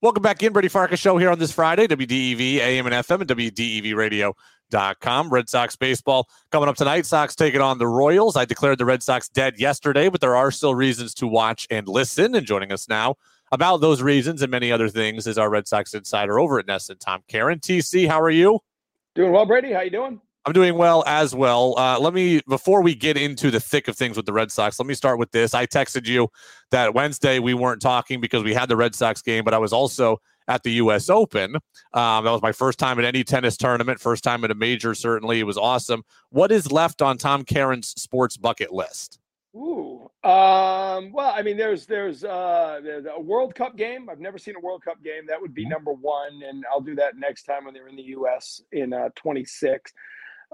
Welcome back in, Brady Farkas show here on this Friday, WDEV, AM and FM, and WDEVradio.com. Red Sox baseball coming up tonight. Sox taking on the Royals. I declared the Red Sox dead yesterday, but there are still reasons to watch and listen. And joining us now about those reasons and many other things is our Red Sox insider over at NESN, Tom Caron. TC, how are you? Doing well, Brady. How you doing? I'm doing well as well. Uh, let me, before we get into the thick of things with the Red Sox, let me start with this. I texted you that Wednesday we weren't talking because we had the Red Sox game, but I was also at the U.S. Open. Um, that was my first time at any tennis tournament, first time at a major. Certainly, it was awesome. What is left on Tom Caron's sports bucket list? Ooh, um, well, I mean, there's there's uh, there's a World Cup game. I've never seen a World Cup game. That would be mm-hmm. number one, and I'll do that next time when they're in the U.S. in uh, 26.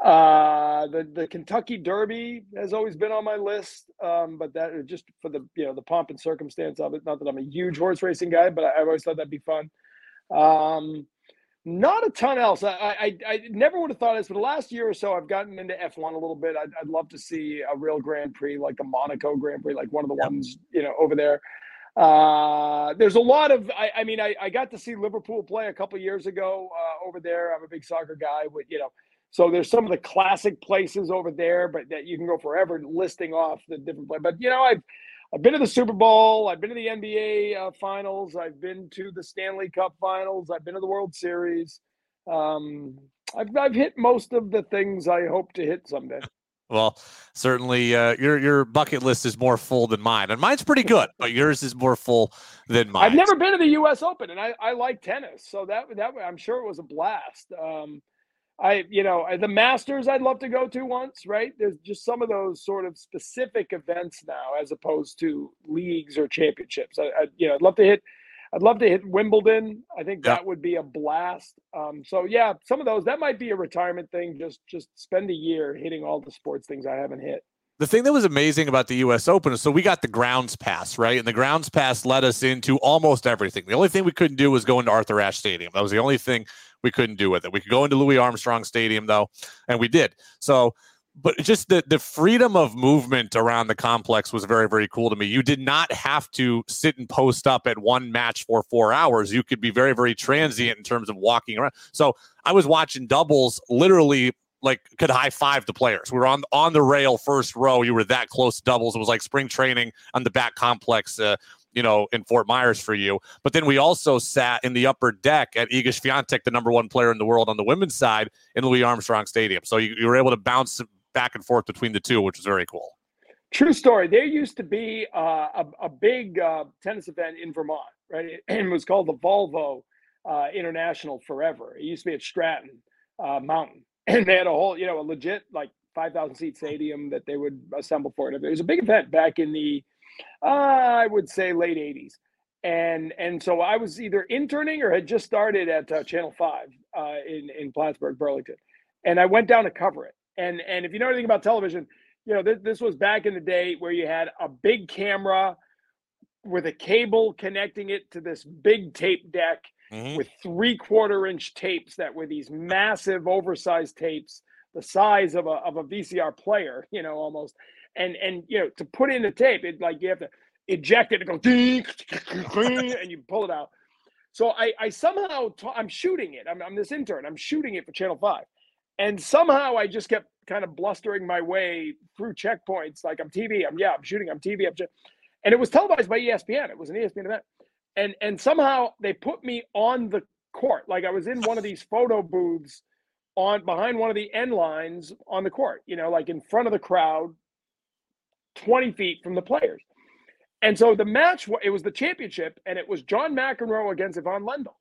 Uh, the the Kentucky Derby has always been on my list, um, but that just for the you know the pomp and circumstance of it. Not that I'm a huge horse racing guy, but I, have always thought that'd be fun. Um, not a ton else. I, I, I never would have thought this, but the last year or so, I've gotten into F1 a little bit. I'd, I'd love to see a real Grand Prix, like the Monaco Grand Prix, like one of the ones you know over there. Uh, there's a lot of. I, I mean, I, I got to see Liverpool play a couple years ago uh, over there. I'm a big soccer guy. With you know, so there's some of the classic places over there, but that you can go forever listing off the different places. But you know, I've I've been to the Super Bowl, I've been to the NBA uh, Finals, I've been to the Stanley Cup Finals, I've been to the World Series. Um, I've I've hit most of the things I hope to hit someday. Well, certainly uh, your your bucket list is more full than mine, and mine's pretty good, but yours is more full than mine. I've never been to the U.S. Open, and I, I like tennis, so that that I'm sure it was a blast. Um, I, you know, the Masters I'd love to go to once, right? There's just some of those sort of specific events now, as opposed to leagues or championships. I, I you know, I'd love to hit, I'd love to hit Wimbledon. I think yeah. that would be a blast. Um, so yeah, some of those that might be a retirement thing. Just just spend a year hitting all the sports things I haven't hit the thing that was amazing about the US Open is so we got the grounds pass, right? And the grounds pass led us into almost everything. The only thing we couldn't do was go into Arthur Ashe Stadium. That was the only thing we couldn't do with it. We could go into Louis Armstrong Stadium though, and we did. So but just the the freedom of movement around the complex was very very cool to me. You did not have to sit and post up at one match for 4 hours. You could be very very transient in terms of walking around. So I was watching doubles literally like could high five the players. We were on on the rail first row. You were that close doubles. It was like spring training on the back complex. Uh, you know, in Fort Myers for you. But then we also sat in the upper deck at Iga Swiatek, the number one player in the world on the women's side in Louis Armstrong Stadium. So you, you were able to bounce back and forth between the two, which was very cool. True story. There used to be uh, a, a, big uh, tennis event in Vermont, right? And it was called the Volvo uh, International Forever. It used to be at Stratton uh, Mountain and they had a whole, you know, a legit like 5,000 seat stadium that they would assemble for it. It was a big event back in the, uh, I would say, late 80s. And and so I was either interning or had just started at uh, Channel 5 uh, in, in Plattsburgh, Burlington. And I went down to cover it. And, and if you know anything about television, you know, this this was back in the day where you had a big camera with a cable connecting it to this big tape deck mm-hmm. with three quarter inch tapes that were these massive oversized tapes the size of a, of a vcr player you know almost and and you know to put in the tape it like you have to eject it and go and you pull it out. So i i somehow i'm shooting it. I'm, I'm this intern. I'm shooting it for channel 5 and somehow i just kept kind of blustering my way through checkpoints like i'm tv i'm yeah i'm shooting i'm tv i'm and it was televised by espn it was an espn event. And and somehow they put me on the court. Like i was in one of these photo booths on behind one of the end lines on the court you know like in front of the crowd 20 feet from the players and so the match it was the championship and it was john mcenroe against ivan lendl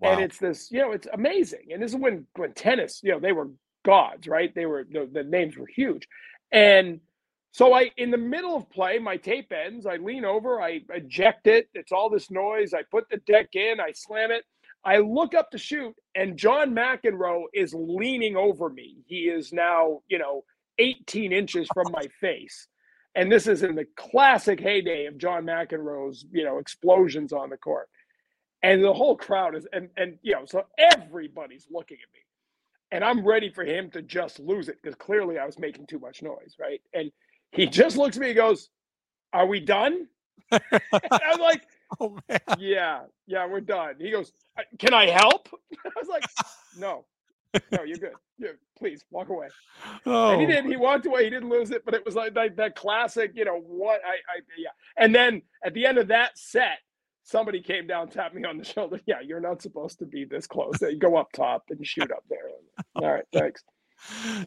wow. and it's this you know it's amazing and this is when when tennis you know they were gods right they were the, the names were huge and so I, in the middle of play, my tape ends. I lean over, I eject it. It's all this noise. I put the deck in, I slam it. I look up to shoot, and John McEnroe is leaning over me. He is now, you know, 18 inches from my face. And this is in the classic heyday of John McEnroe's, you know, explosions on the court. And the whole crowd is, and and you know, so everybody's looking at me. And I'm ready for him to just lose it because clearly I was making too much noise, right? And he just looks at me and goes, Are we done? I was like, Oh man. Yeah, yeah, we're done. He goes, "Uh, "Can I help?" I was like, "No, no, you're good. Yeah, please walk away." Oh. And he oh. did. He walked away. He didn't lose it, but it was like that, that classic, you know, what I, I, yeah. And then at the end of that set, somebody came down, tapped me on the shoulder. Yeah, you're not supposed to be this close. You go up top and shoot up there. All right, thanks.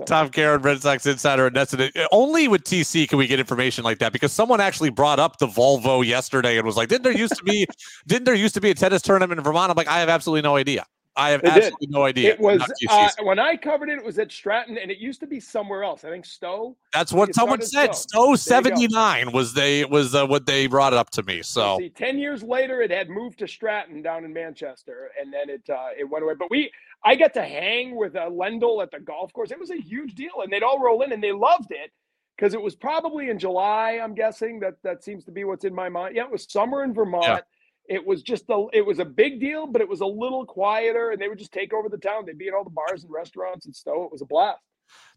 Tom Caron, Red Sox insider at NESN. Only with TC can we get information like that because someone actually brought up the Volvo yesterday and was like, "Didn't there used to be? didn't there used to be a tennis tournament in Vermont?" I'm like, "I have absolutely no idea. I have did. absolutely no idea." It was uh, when I covered it. It was at Stratton, and it used to be somewhere else. I think Stowe. That's what someone said. Stowe go. 79 was they was uh, what they brought it up to me. So See, ten years later, it had moved to Stratton down in Manchester, and then it uh, it went away. But we, I got to hang with uh, Lendl at the golf course. It was a huge deal, and they'd all roll in, and they loved it because it was probably in July. I'm guessing that that seems to be what's in my mind. Yeah, it was summer in Vermont. It was just a, it was a big deal, but it was a little quieter, and they would just take over the town. They'd be in all the bars and restaurants and Stowe. It was a blast.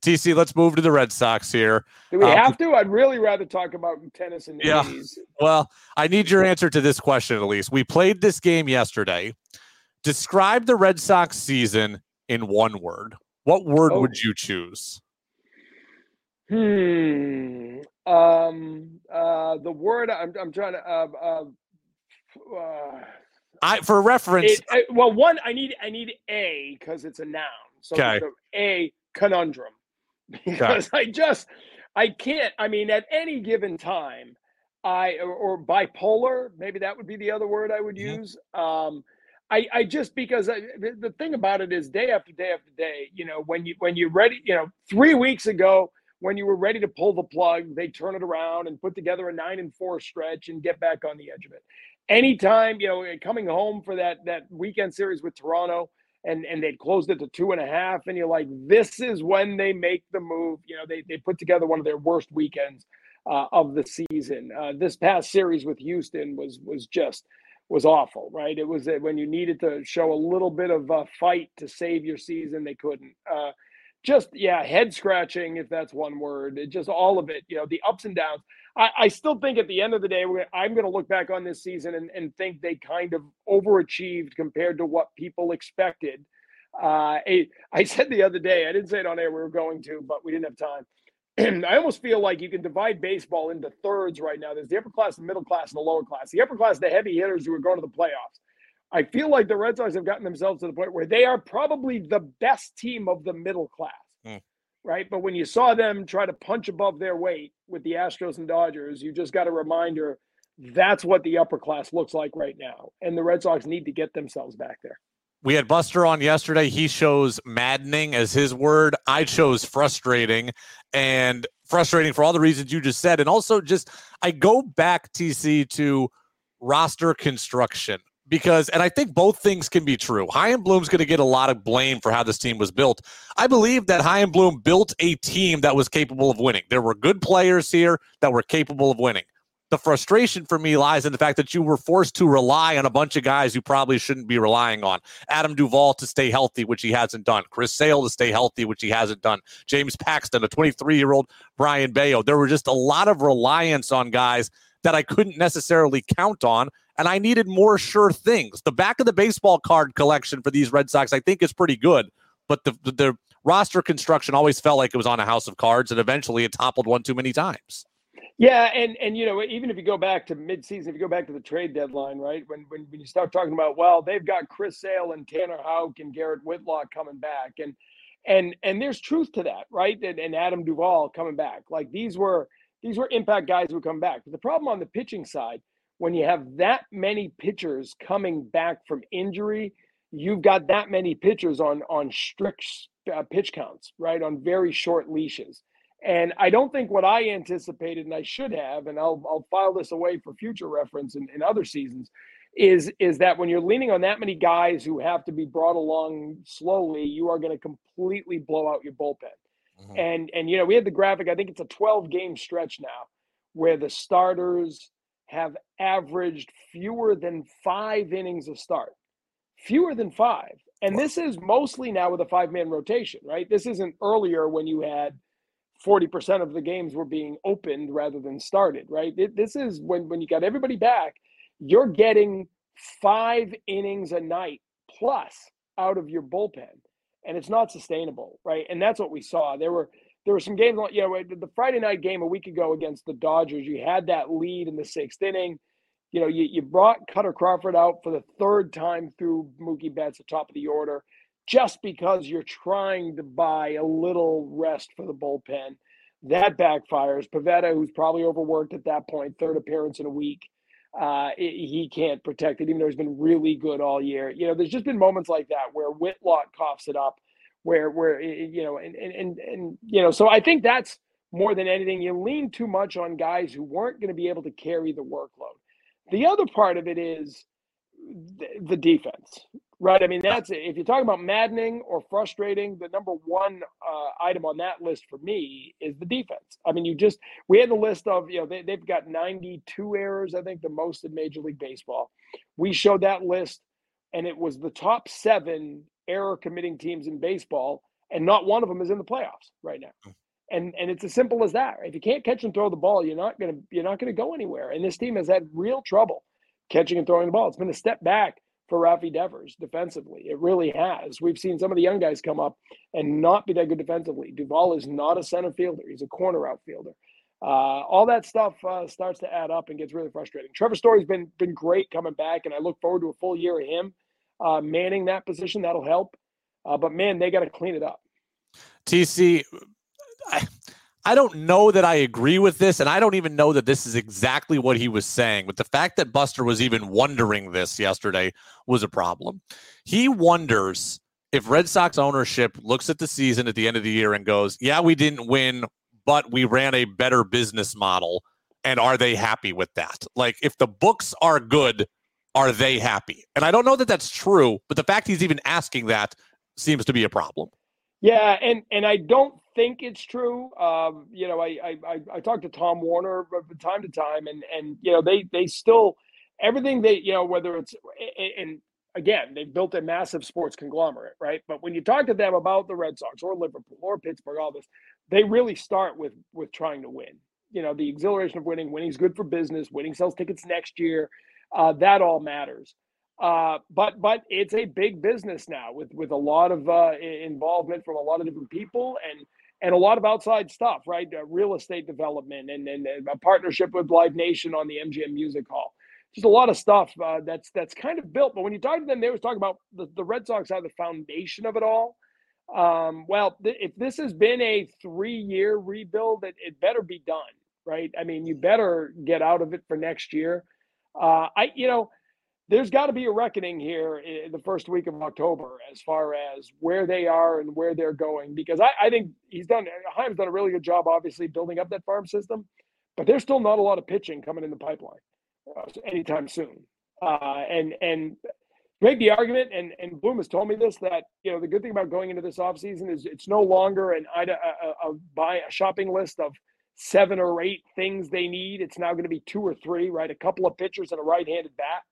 TC, let's move to the Red Sox here. Do we Um, have to? I'd really rather talk about tennis and Yeah. 80s. Well, I need your answer to this question at least. We played this game yesterday. Describe the Red Sox season in one word. What word Oh. would you choose? Hmm. Um. Uh. The word I'm. I'm trying to. Uh. uh, uh I for reference, it, uh, well, one. I need. I need a because it's a noun. So Okay. a conundrum. Because I just. I can't. I mean, at any given time, I or, or bipolar. Maybe that would be the other word I would Mhm. use. Um. I, I just because I, the, the thing about it is day after day after day, you know, when you when you're ready, you know, three weeks ago when you were ready to pull the plug, they turn it around and put together a nine and four stretch and get back on the edge of it. Anytime, you know, coming home for that that weekend series with Toronto and and they'd closed it to two and a half, and you're like, this is when they make the move. You know, they they put together one of their worst weekends uh, of the season. Uh, this past series with Houston was was just was awful, right? It was uh, when you needed to show a little bit of a fight to save your season, they couldn't. Uh, just yeah, head scratching if that's one word. It just all of it, you know, the ups and downs. I, I still think at the end of the day, I'm going to look back on this season and, and think they kind of overachieved compared to what people expected. Uh, I, I said the other day, I didn't say it on air, we were going to, but we didn't have time. I almost feel like you can divide baseball into thirds right now. There's the upper class, the middle class, and the lower class. The upper class, the heavy hitters who are going to the playoffs. I feel like the Red Sox have gotten themselves to the point where they are probably the best team of the middle class. Hmm. Right. But when you saw them try to punch above their weight with the Astros and Dodgers, you just got a reminder that's what the upper class looks like right now. And the Red Sox need to get themselves back there. we had Buster on yesterday. He chose maddening as his word. I chose frustrating and frustrating for all the reasons you just said. And also just I go back TC to roster construction because and I think both things can be true. Chaim Bloom's going to get a lot of blame for how this team was built. I believe that Chaim Bloom built a team that was capable of winning. There were good players here that were capable of winning. The frustration for me lies in the fact that you were forced to rely on a bunch of guys you probably shouldn't be relying on. Adam Duvall to stay healthy, which he hasn't done. Chris Sale to stay healthy, which he hasn't done. James Paxton, a 23 year old Brayan Bello. There were just a lot of reliance on guys that I couldn't necessarily count on, and I needed more sure things. The back of the baseball card collection for these Red Sox, I think, is pretty good, but the, the, the roster construction always felt like it was on a house of cards, and eventually it toppled one too many times. Yeah, and and you know, even if you go back to midseason, if you go back to the trade deadline, right? When when, when you start talking about, well, they've got Chris Sale and Tanner Houck and Garrett Whitlock coming back, and and and there's truth to that, right? And, and Adam Duvall coming back. Like these were these were impact guys who come back. But the problem on the pitching side, when you have that many pitchers coming back from injury, you've got that many pitchers on on strict uh, pitch counts, right? On very short leashes. And I don't think what I anticipated, and I should have, and I'll, I'll file this away for future reference in, in other seasons, is is that when you're leaning on that many guys who have to be brought along slowly, you are going to completely blow out your bullpen. Mhm. And and you know we had the graphic. I think it's a 12 game stretch now, where the starters have averaged fewer than five innings of start, fewer than five. And this is mostly now with a five man rotation, right? This isn't earlier when you had 40% of the games were being opened rather than started, right? It- This is when when you got everybody back you're getting five innings a night plus out of your bullpen, and it's not sustainable, right? And that's what we saw. There were there were some games, you know, the Friday night game a week ago against the Dodgers. You had that lead in the sixth inning. You know, you, you brought Kutter Crawford out for the third time through Mookie Betts, the top of the order, just because you're trying to buy a little rest for the bullpen. That backfires. Pivetta, who's probably overworked at that point, third appearance in a week, uh, he can't protect it, even though he's been really good all year. You know, there's just been moments like that where Whitlock coughs it up, where where you know, and and and, and you know, so I think that's more than anything. You lean too much on guys who weren't going to be able to carry the workload. The other part of it is the, the defense, Right. I mean, that's it. if you're talking about maddening or frustrating, the number one uh, item on that list for me is the defense. I mean, you just, we had the list of, you know, they, they've got 92 errors, I think the most in Major League Baseball. We showed that list, and it was the top seven error committing teams in baseball, and not one of them is in the playoffs right now. Hmm. And, and it's as simple as that. If you can't catch and throw the ball, you're not gonna you're not gonna go anywhere. And this team has had real trouble catching and throwing the ball. It's been a step back for Rafi Devers defensively. It really has. We've seen some of the young guys come up and not be that good defensively. Duvall is not a center fielder; he's a corner outfielder. Uh, all that stuff uh, starts to add up and gets really frustrating. Trevor Story's been been great coming back, and I look forward to a full year of him uh, manning that position. That'll help. Uh, but man, they got to clean it up. TC, I, I don't know that I agree with this, and I don't even know that this is exactly what he was saying. But the fact that Buster was even wondering this yesterday was a problem. He wonders if Red Sox ownership looks at the season at the end of the year and goes, Yeah, we didn't win, but we ran a better business model. And are they happy with that? Like, if the books are good, are they happy? And I don't know that that's true, but the fact he's even asking that seems to be a problem. Yeah, and and I don't think it's true. Um, you know, I, I I talked to Tom Werner from time to time, and and you know they they still everything they you know whether it's and again they've built a massive sports conglomerate, right? But when you talk to them about the Red Sox or Liverpool or Pittsburgh, all this, they really start with with trying to win. You know, the exhilaration of winning. Winning's good for business. Winning sells tickets next year. Uh, that all matters. Uh, but but it's a big business now with with a lot of uh, involvement from a lot of different people and and a lot of outside stuff, right? Uh, real estate development and, and, a partnership with Live Nation on the MGM Music Hall. Just a lot of stuff uh, that's that's kind of built. But when you talk to them, they always talk about the, the Red Sox are the foundation of it all. Um, well, th- if this has been a three year rebuild, it, it better be done, right? I mean, you better get out of it for next year. Uh, I, you know, there's got to be a reckoning here in the first week of October as far as where they are and where they're going. Because I, I think he's done, Chaim's done a really good job, obviously, building up that farm system, but there's still not a lot of pitching coming in the pipeline uh, anytime soon. Uh, and, and, make the argument, and, and Bloom has told me this, that, you know, the good thing about going into this offseason is it's no longer an a, buy a shopping list of seven or eight things they need. It's now going to be two or three, right? A couple of pitchers and a right-handed bat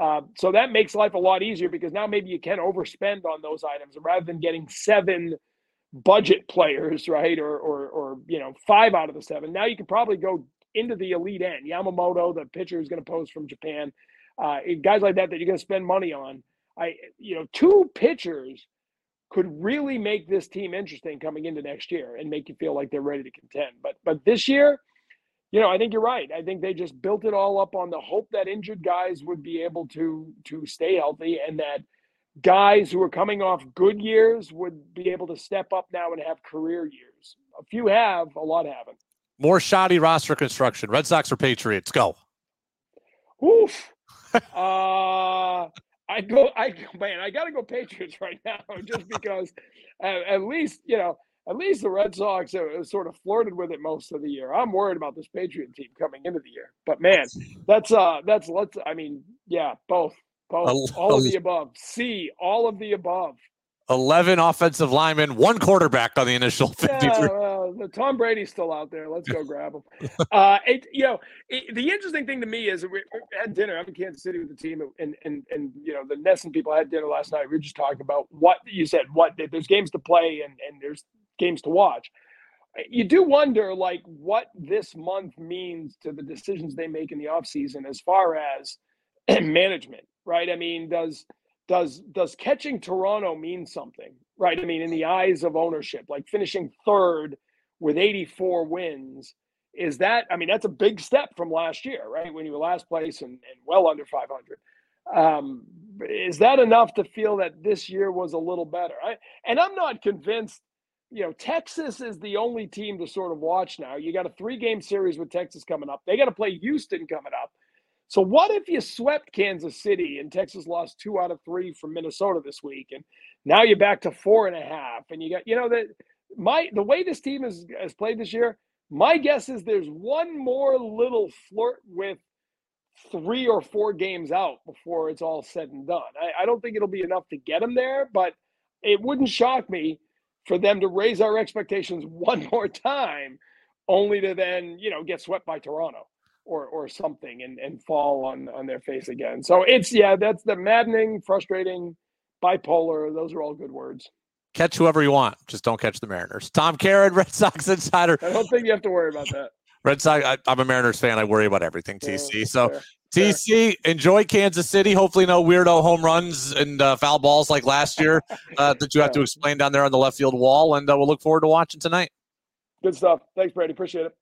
uh, so that makes life a lot easier because now maybe you can overspend on those items rather than getting seven budget players, right? Or, or, or you know, five out of the seven. Now you can probably go into the elite end. Yamamoto, the pitcher who's going to pose from Japan, uh, guys like that that you're going to spend money on. I, you know, two pitchers could really make this team interesting coming into next year and make you feel like they're ready to contend. But, but this year, you know, I think you're right. I think they just built it all up on the hope that injured guys would be able to to stay healthy and that guys who are coming off good years would be able to step up now and have career years. A few have, a lot haven't. More shoddy roster construction. Red Sox or Patriots? Go. Oof. uh I go I man, I gotta go Patriots right now just because uh, at least, you know, at least the Red Sox have sort of flirted with it most of the year. I'm worried about this Patriot team coming into the year, but man, that's uh, that's let's. I mean, yeah, both, both, all of the above. See, all of the above. 11 offensive linemen, one quarterback on the initial 53. Yeah, the Tom Brady's still out there. Let's go grab him. uh, it, you know, it, the interesting thing to me is we had dinner. I'm in Kansas City with the team, and and and you know the NESN people had dinner last night. We were just talking about what you said. What there's games to play and and there's games to watch. You do wonder, like, what this month means to the decisions they make in the offseason as far as management, right? I mean, does does does catching Toronto mean something, right? I mean, in the eyes of ownership, like finishing third with 84 wins, is that? I mean, that's a big step from last year, right? When you were last place and, and well under 500. Um, is that enough to feel that this year was a little better? I, and I'm not convinced. You know, Texas is the only team to sort of watch now. You got a three game series with Texas coming up. They got to play Houston coming up. So what if you swept Kansas City and Texas lost two out of three from Minnesota this week, and now you're back to four and a half, and you got you know that my the way this team has has played this year. My guess is there's one more little flirt with three or four games out before it's all said and done. I, I don't think it'll be enough to get them there, but it wouldn't shock me for them to raise our expectations one more time, only to then you know get swept by Toronto or or something and and fall on on their face again. So it's yeah, that's the maddening, frustrating, bipolar. Those are all good words. Catch whoever you want, just don't catch the Mariners. Tom Caron, Red Sox insider. I don't think you have to worry about that. Red Sox. I, am a Mariners fan. I worry about everything. TC. so fair, TC, enjoy Kansas City. Hopefully, no weirdo home runs and uh, foul balls like last year uh, that you have to explain down there on the left field wall. And uh, we'll look forward to watching tonight. Good stuff. Thanks, Brady. Appreciate it.